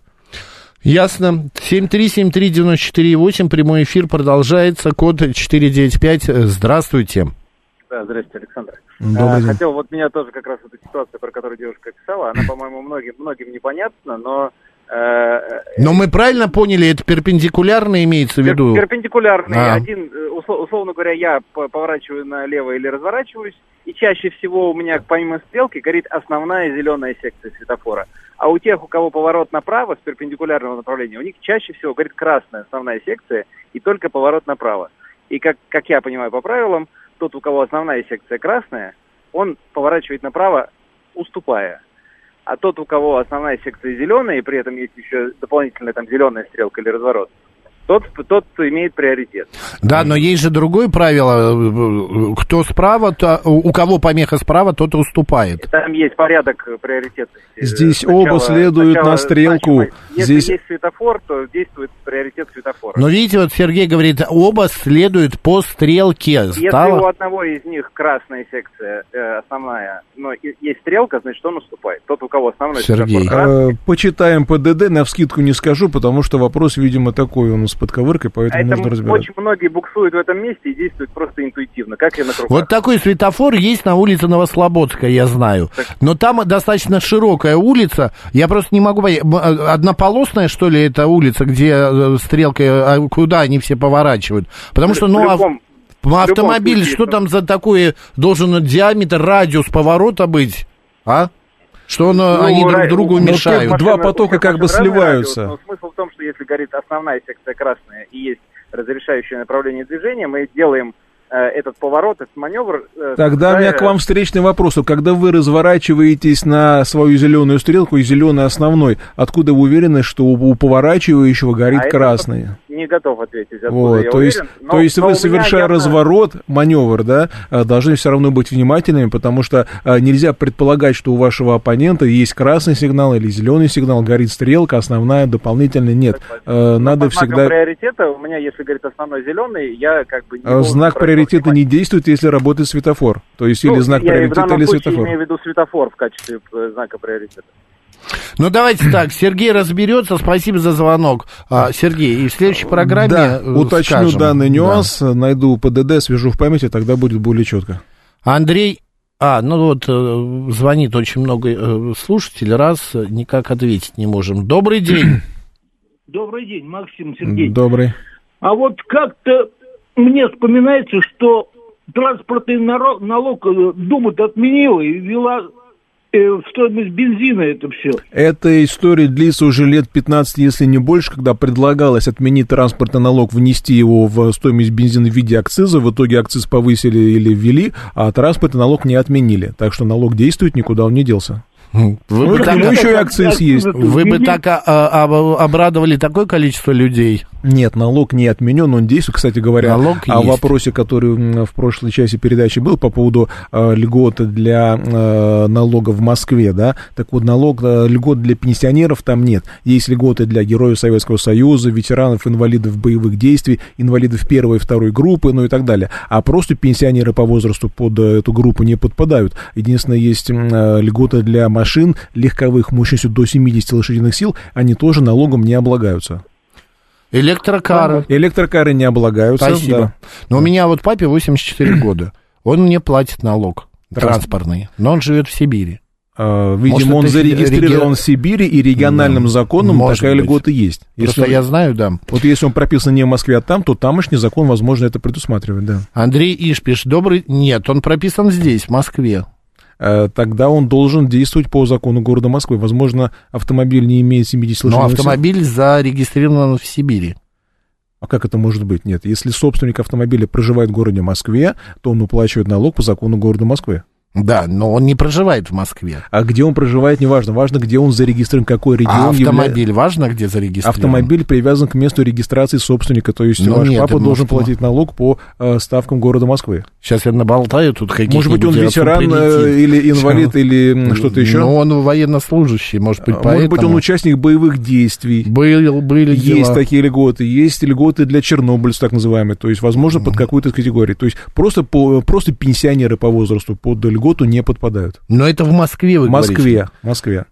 Ясно. 7373948, прямой эфир продолжается, код 495. Здравствуйте. Да, здравствуйте, Александр. Добрый а, день. хотел, вот меня тоже как раз эта ситуация, про которую девушка писала, она, по-моему, многим, многим непонятна, но... Э, Но мы правильно поняли, это перпендикулярно имеется в виду? Перпендикулярный. А. Один, э, услов- условно говоря, я по- поворачиваю налево или разворачиваюсь, и чаще всего у меня помимо стрелки горит основная зеленая секция светофора. А у тех, у кого поворот направо с перпендикулярного направления, у них чаще всего горит красная основная секция и только поворот направо. И как, как я понимаю по правилам, тот, у кого основная секция красная, он поворачивает направо, уступая. А тот, у кого основная секция зеленая, и при этом есть еще дополнительная там зеленая стрелка или разворот, тот, тот имеет приоритет. Да, но есть же другое правило. Кто справа, то, у кого помеха справа, тот и уступает. Там есть порядок приоритетности. Здесь Сначала- оба следуют сначала на стрелку. значимость. Если Здесь есть светофор, то действует приоритет светофора. Но видите, вот Сергей говорит, оба следуют по стрелке. Если у Стало... одного из них красная секция э, основная, но есть стрелка, значит он уступает. Тот, у кого основной Сергей. светофор красный, Э, почитаем ПДД, на вскидку не скажу, потому что вопрос, видимо, такой он с подковыркой, а поэтому это нужно разбирать. очень многие буксуют в этом месте и действуют просто интуитивно, как и на кругах. Вот такой светофор есть на улице Новослободская, я знаю. Но там достаточно широкая улица. Я просто не могу понять. Э, Однополосная, что ли, эта улица, где э, стрелка, э, куда они все поворачивают? Потому что, ну, а любом- автомобиль, случае, что там за такой должен диаметр, радиус поворота быть? А? Что он, Ну, они друг другу ну, мешают? два потока как бы сливаются. радиус, но смысл в том, что если горит основная секция красная и есть разрешающее направление движения, мы делаем этот поворот, этот маневр. э, Тогда у меня к вам встречный вопрос. Когда вы разворачиваетесь на свою зеленую стрелку и зеленый основной, откуда вы уверены, что у, поворачивающего горит А красный? Не готов ответить, Вот, я то, уверен. есть, но- то есть вы, совершая явно- разворот, маневр, да, э, должны все равно быть внимательными, потому что э, нельзя предполагать, что у вашего оппонента есть красный сигнал или зеленый сигнал, горит стрелка, основная, дополнительная нет. Э, Надо всегда... приоритета у меня, если говорит основной зеленый, я как бы не э, Знак обращать приоритета не действует, если работает светофор. То есть или Ну, знак я и в приоритета, или светофор. имею в виду светофор в качестве э, знака приоритета. Ну, давайте так, Сергей разберется. Спасибо за звонок. А, Сергей, и в следующей программе Да, э, уточню скажем. данный Да. нюанс, найду ПДД, свяжу в памяти, тогда будет более четко. Андрей, а, ну вот э, звонит очень много слушателей, раз никак ответить не можем. Добрый день. Добрый день, Максим Сергей. Добрый. А вот как-то мне вспоминается, что транспортный налог э, Дума отменила и ввела э, в стоимость бензина это все. Эта история длится уже лет 15, если не больше, когда предлагалось отменить транспортный налог, внести его в стоимость бензина в виде акциза. В итоге акциз повысили или ввели, а транспортный налог не отменили. Так что налог действует, никуда он не делся. Вы Ну, бы к так- еще и акциз есть. Вы бы так а, а, а, обрадовали такое количество людей. Нет, налог не отменен, он действует. Кстати говоря, Налог о есть. вопросе, который в прошлой части передачи был по поводу э, льготы для э, налога в Москве, да, так вот налог, э, льгот для пенсионеров там нет. Есть льготы для героев Советского Союза, ветеранов, инвалидов боевых действий, инвалидов первой и второй группы, ну и так далее. А просто пенсионеры по возрасту под э, эту группу не подпадают. Единственное, есть э, льготы для машин легковых мощностью до 70 лошадиных сил, они тоже налогом не облагаются. Электрокары. Электрокары не облагаются. Спасибо. Да. Но у меня вот папе 84 года. Он мне платит налог транспортный, но он живет в Сибири. А, видимо, он зарегистрирован в Сибири, и региональным законом Может такая быть. льгота есть. Просто я знаю, да. Вот если он прописан не в Москве, а там, то тамошний закон, возможно, это предусматривает, да. Андрей Ишпиш, добрый... Нет, он прописан здесь, в Москве. Э, Тогда он должен действовать по закону города Москвы. Возможно, автомобиль не имеет 70 Но лошадиных сил. автомобиль зарегистрирован в Сибири. А как это может быть? Нет, если собственник автомобиля проживает в городе Москве, то он уплачивает налог по закону города Москвы. Да, но он не проживает в Москве. А где он проживает, неважно. Важно, где он зарегистрирован, какой регион. А явля- автомобиль важно, где зарегистрирован? Автомобиль привязан к месту регистрации собственника, то есть Ну, ваш нет, папа может, должен ну- платить налог по э, ставкам города Москвы. Сейчас я наболтаю тут какие-то... Может быть, он ветеран э, или инвалид, или м, что-то еще? Ну, он военнослужащий, может быть, А, поэтому... Может быть, он участник боевых действий. Был, были Есть дела. такие льготы, есть льготы для чернобыльцев, так называемые, то есть, возможно, под какую-то категорию. То есть, просто, по, просто пенсионеры по возрасту под льготу не подпадают. Но это в Москве, вы В Москве, говорите. в Москве.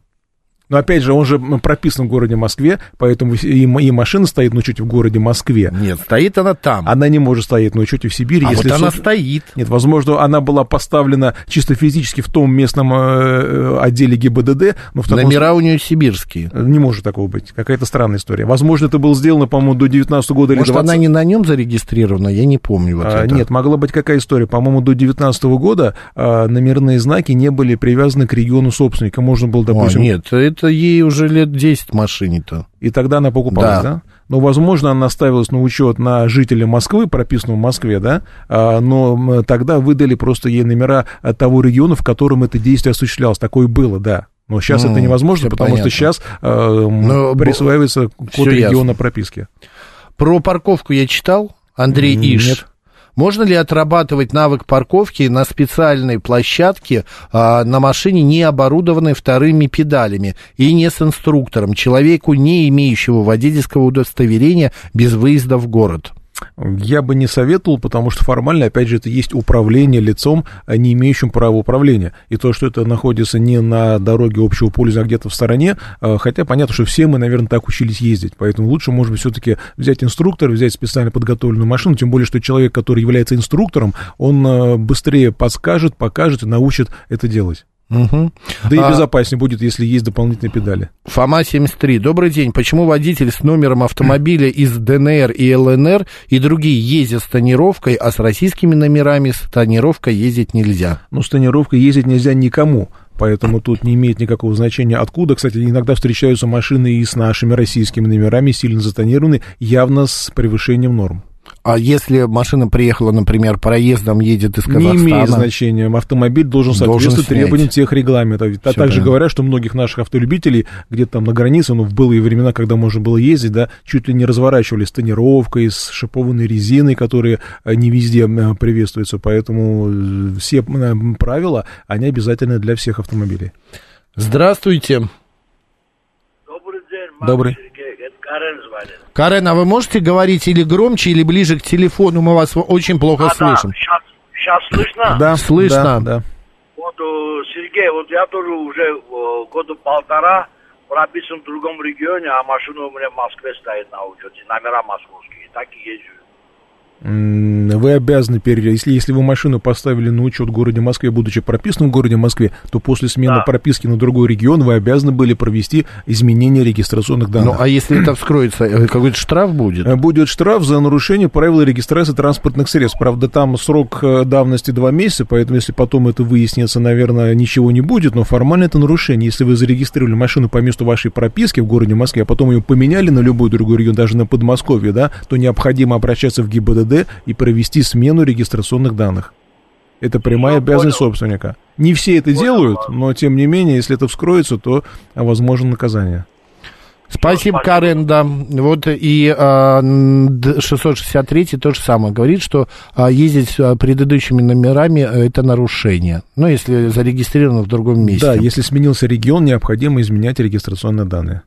Но опять же, он же прописан в городе Москве, поэтому и, и машина стоит на учете в городе Москве. Нет, стоит она там. Она не может стоять на учете в Сибири. А если вот она суд- стоит. Нет, возможно, она была поставлена чисто физически в том местном э, э, отделе ГИБДД, но в таком Номера у нее сибирские. Не может такого быть. Какая-то странная история. Возможно, это было сделано, по-моему, до 19 года или Может, 20 она не на нем зарегистрирована, я не помню вот А, это. Нет, могла быть какая история. По-моему, до 19 года а, номерные знаки не были привязаны к региону собственника. Можно было, О, допустим... нет, это ей уже лет 10 машине-то. И тогда она покупалась, да? Да. Но, возможно, она ставилась на учет на жителя Москвы, прописанного в Москве, да, А, но тогда выдали просто ей номера от того региона, в котором это действие осуществлялось. Такое было, да. Но сейчас М, это невозможно, потому понятно. что сейчас э, Но присваивается код региона ясно. прописки. Про парковку я читал, Андрей Иш. нет. Можно ли отрабатывать навык парковки на специальной площадке а, на машине, не оборудованной вторыми педалями и не с инструктором, человеку, не имеющего водительского удостоверения без выезда в город? Я бы не советовал, потому что формально, опять же, это есть управление лицом, а не имеющим права управления. И то, что это находится не на дороге общего пользования, а где-то в стороне, э, хотя понятно, что все мы, наверное, так учились ездить. Поэтому лучше, может быть, все-таки взять инструктора, взять специально подготовленную машину, тем более, что человек, который является инструктором, он э, быстрее подскажет, покажет и научит это делать. Мгм. Да и А- безопаснее будет, если есть дополнительные педали. Фома 73. Добрый день. Почему водитель с номером автомобиля из ДНР и ЛНР и другие ездят с тонировкой, а с российскими номерами с тонировкой ездить нельзя? Но с тонировкой ездить нельзя никому. Поэтому тут не имеет никакого значения откуда. Кстати, иногда встречаются машины и с нашими российскими номерами, сильно затонированы, явно с превышением норм. А если машина приехала, например, проездом едет из Не Казахстана? имеет значения. Автомобиль должен Должен соответствовать снять. требованиям тех регламентов. А также понятно. говорят, что многих наших автолюбителей где-то там на границе, ну, в былые времена, когда можно было ездить, да, чуть ли не разворачивали с тонировкой, с шипованной резиной, которые э, не везде э, приветствуются. Поэтому э, все правила, они обязательны для всех автомобилей. Здравствуйте. Добрый день, Добрый. Это Карен звонит. Карен, а вы можете говорить или громче, или ближе к телефону? Мы вас очень плохо А, да, слышим. сейчас, сейчас слышно? Да, Слышно. да, да. Вот, э, Сергей, вот я тоже уже э, года полтора прописан в другом регионе, а машина у меня в Москве стоит на учете, номера московские, так и езжу. Вы обязаны пере... если, если вы машину поставили на учет в городе Москве, будучи прописанным в городе Москве, то после смены Да. прописки на другой регион вы обязаны были провести изменение регистрационных данных. Ну, а если это вскроется, э, какой-то штраф будет? Э, Будет штраф за нарушение правил регистрации транспортных средств. Правда, там срок э, давности два месяца, поэтому если потом это выяснится, наверное, ничего не будет, но формально это нарушение. Если вы зарегистрировали машину по месту вашей прописки в городе Москве, а потом ее поменяли на любой другой регион, даже на Подмосковье, да, то необходимо обращаться в ГИБДД и провести смену регистрационных данных. Это прямая обязанность собственника. Не все это делают, но тем не менее, если это вскроется, то а, возможно наказание. Спасибо, Карен, да. Вот и а, д- 663 то же самое говорит, что а, ездить с а, предыдущими номерами э, это нарушение. Ну, если зарегистрировано в другом месте. Да, если сменился регион, необходимо изменять регистрационные данные.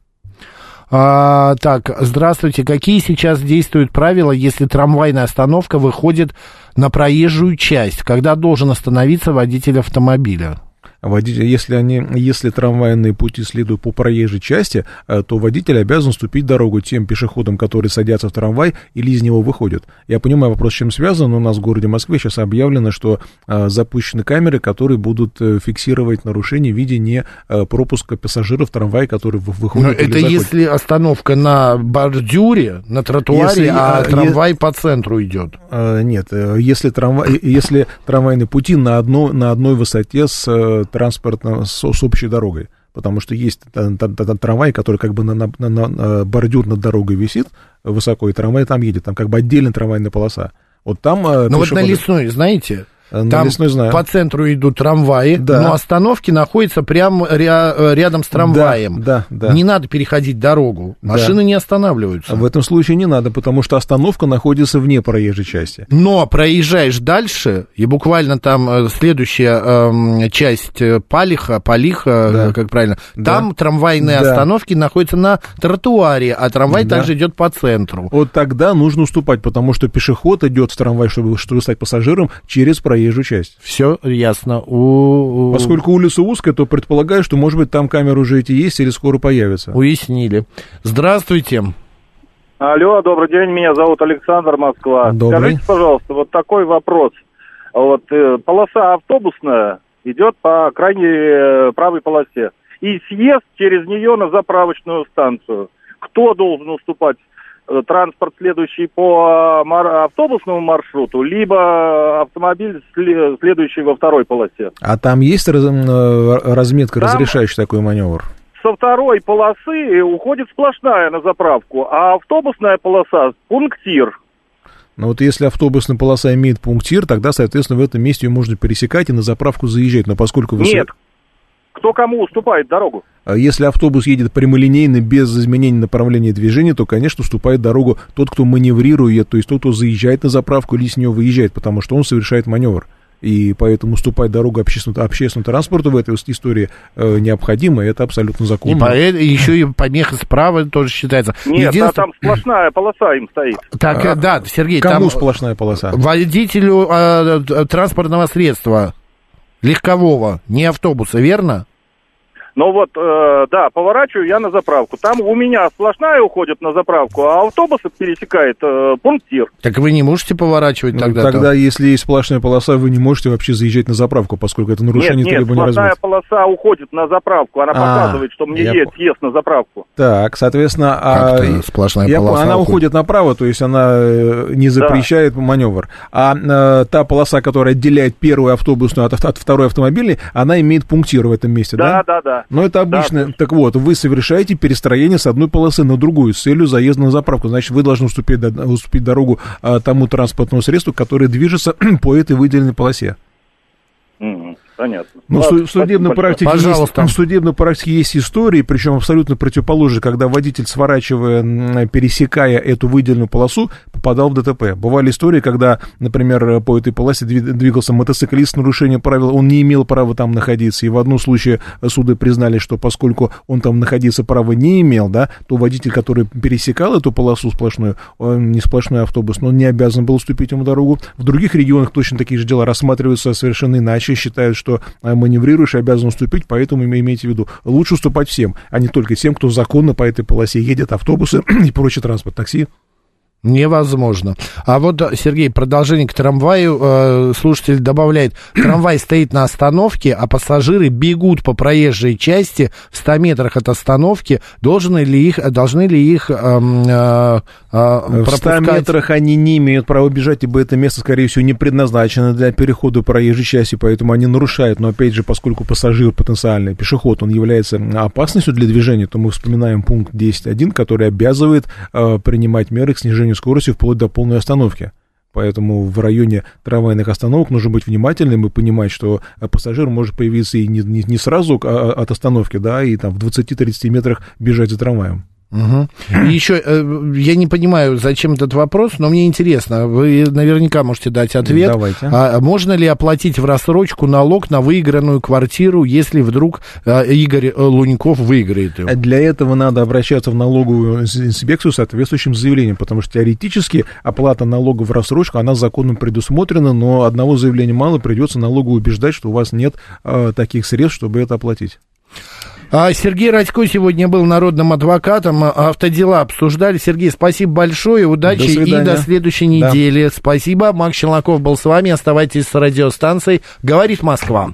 А, так, здравствуйте. Какие сейчас действуют правила, если трамвайная остановка выходит на проезжую часть? Когда должен остановиться водитель автомобиля? Водитель, если, они, если трамвайные пути следуют по проезжей части, э, то водитель обязан ступить дорогу тем пешеходам, которые садятся в трамвай или из него выходят. Я понимаю вопрос, с чем связан, но у нас в городе Москве сейчас объявлено, что э, запущены камеры, которые будут э, фиксировать нарушения в виде не пропуска пассажиров в трамвай, которые выходят. Но это заходят. если остановка на бордюре, на тротуаре, если, а, а трамвай е... по центру идет. Нет, если, трамвай, если трамвайные пути на, одно, на одной высоте с транспортно, с, с общей дорогой. Потому что есть трамвай, который как бы на, на, на, на бордюр над дорогой висит высоко, и трамвай там едет, там как бы отдельная трамвайная полоса. Вот там... Э, ну вот на лесной, знаете, Э, на Там знаю. по центру идут трамваи, да. но остановки находятся прямо ря- э, рядом с трамваем. Да, да, да. Не надо переходить дорогу. Машины да. не останавливаются. В этом случае не надо, потому что остановка находится вне проезжей части. Но проезжаешь дальше, и буквально там э, следующая э, часть Палиха, Палиха, да. как правильно, да. там трамвайные да. остановки находятся на тротуаре, а трамвай да. также идет по центру. Вот тогда нужно уступать, потому что пешеход идет в трамвай, чтобы, чтобы стать пассажиром через проезжую проезжую часть. Все ясно. У... Поскольку улица узкая, то предполагаю, что, может быть, там камеры уже эти есть или скоро появятся. Уяснили. Здравствуйте. Алло, добрый день, меня зовут Александр Москва. Добрый. Скажите, пожалуйста, вот такой вопрос. Вот э, полоса автобусная идет по крайней э, правой полосе. И съезд через нее на заправочную станцию. Кто должен уступать транспорт, следующий по э, автобусному маршруту, либо автомобиль, следующий во второй полосе. А там есть э, разметка, там разрешающая такой маневр? Со второй полосы уходит сплошная на заправку, а автобусная полоса – пунктир. Но вот если автобусная полоса имеет пунктир, тогда, соответственно, в этом месте ее можно пересекать и на заправку заезжать. Но поскольку вы... Нет, кто кому уступает дорогу? А если автобус едет прямолинейно, без изменения направления движения, то, конечно, уступает дорогу тот, кто маневрирует, то есть тот, кто заезжает на заправку или с нее выезжает, потому что он совершает маневр. И поэтому уступать дорогу общественному, общественному транспорту в этой истории э, необходимо, и это абсолютно законно. И, по, еще и помеха справа тоже считается. Нет, Единственное... а там сплошная полоса им стоит. Так, а, да, Сергей, Кому там... сплошная полоса? Водителю э, транспортного средства легкового, не автобуса, верно? Но вот, э, да, поворачиваю я на заправку. Там у меня сплошная уходит на заправку, а автобусы пересекает э, пунктир. Так вы не можете поворачивать тогда? Ну, тогда, там? если есть сплошная полоса, вы не можете вообще заезжать на заправку, поскольку это нарушение нет, нет, требований сплошная полоса уходит на заправку. Она а, показывает, что мне я... есть съезд на заправку. Так, соответственно... а, сплошная я, полоса Она уходит. уходит направо, то есть она э, не запрещает да. маневр. А э, та полоса, которая отделяет первую автобусную от, от второй автомобильной, она имеет пунктир в этом месте, да? Да, да, да. Но это обычно... Да. Так вот, вы совершаете перестроение с одной полосы на другую с целью заезда на заправку. Значит, вы должны уступить, уступить дорогу а, тому транспортному средству, которое движется по этой выделенной полосе. Понятно. Ну, в судебной практике Пожалуйста. Есть, в судебной практике есть истории, причем абсолютно противоположные, когда водитель, сворачивая, пересекая эту выделенную полосу, попадал в ДТП. Бывали истории, когда, например, по этой полосе двигался мотоциклист с нарушением правил, он не имел права там находиться, и в одном случае суды признали, что поскольку он там находиться права не имел, да, то водитель, который пересекал эту полосу сплошную, он не сплошной автобус, но он не обязан был уступить ему дорогу. В других регионах точно такие же дела рассматриваются совершенно иначе, считают, что что э, маневрируешь обязан уступить, поэтому имейте в виду, лучше уступать всем, а не только тем, кто законно по этой полосе едет, автобусы и прочий транспорт, такси. Невозможно. А вот, Сергей, продолжение к трамваю. Э, слушатель добавляет, трамвай стоит на остановке, а пассажиры бегут по проезжей части в 100 метрах от остановки. Должны ли их, должны ли их э, э, пропускать? В 100 метрах они не имеют права бежать, ибо это место, скорее всего, не предназначено для перехода проезжей части, поэтому они нарушают. Но, опять же, поскольку пассажир потенциальный, пешеход, он является опасностью для движения, то мы вспоминаем пункт 10.1, который обязывает э, принимать меры к снижению снижению скорости вплоть до полной остановки. Поэтому в районе трамвайных остановок нужно быть внимательным и понимать, что пассажир может появиться и не, не, не сразу а, а, от остановки, да, и там в 20-30 метрах бежать за трамваем. Угу. И еще, э, я не понимаю, зачем этот вопрос, но мне интересно, вы наверняка можете дать ответ. Давайте. А можно ли оплатить в рассрочку налог на выигранную квартиру, если вдруг э, Игорь Луньков выиграет ее? Для этого надо обращаться в налоговую инспекцию с соответствующим заявлением, потому что теоретически оплата налога в рассрочку, она законом предусмотрена, но одного заявления мало, придется налогу убеждать, что у вас нет э, таких средств, чтобы это оплатить. А Сергей Радько сегодня был народным адвокатом, автодела обсуждали. Сергей, спасибо большое, удачи до и до следующей недели. Да. Спасибо. Макс Челноков был с вами, оставайтесь с радиостанцией. Говорит Москва.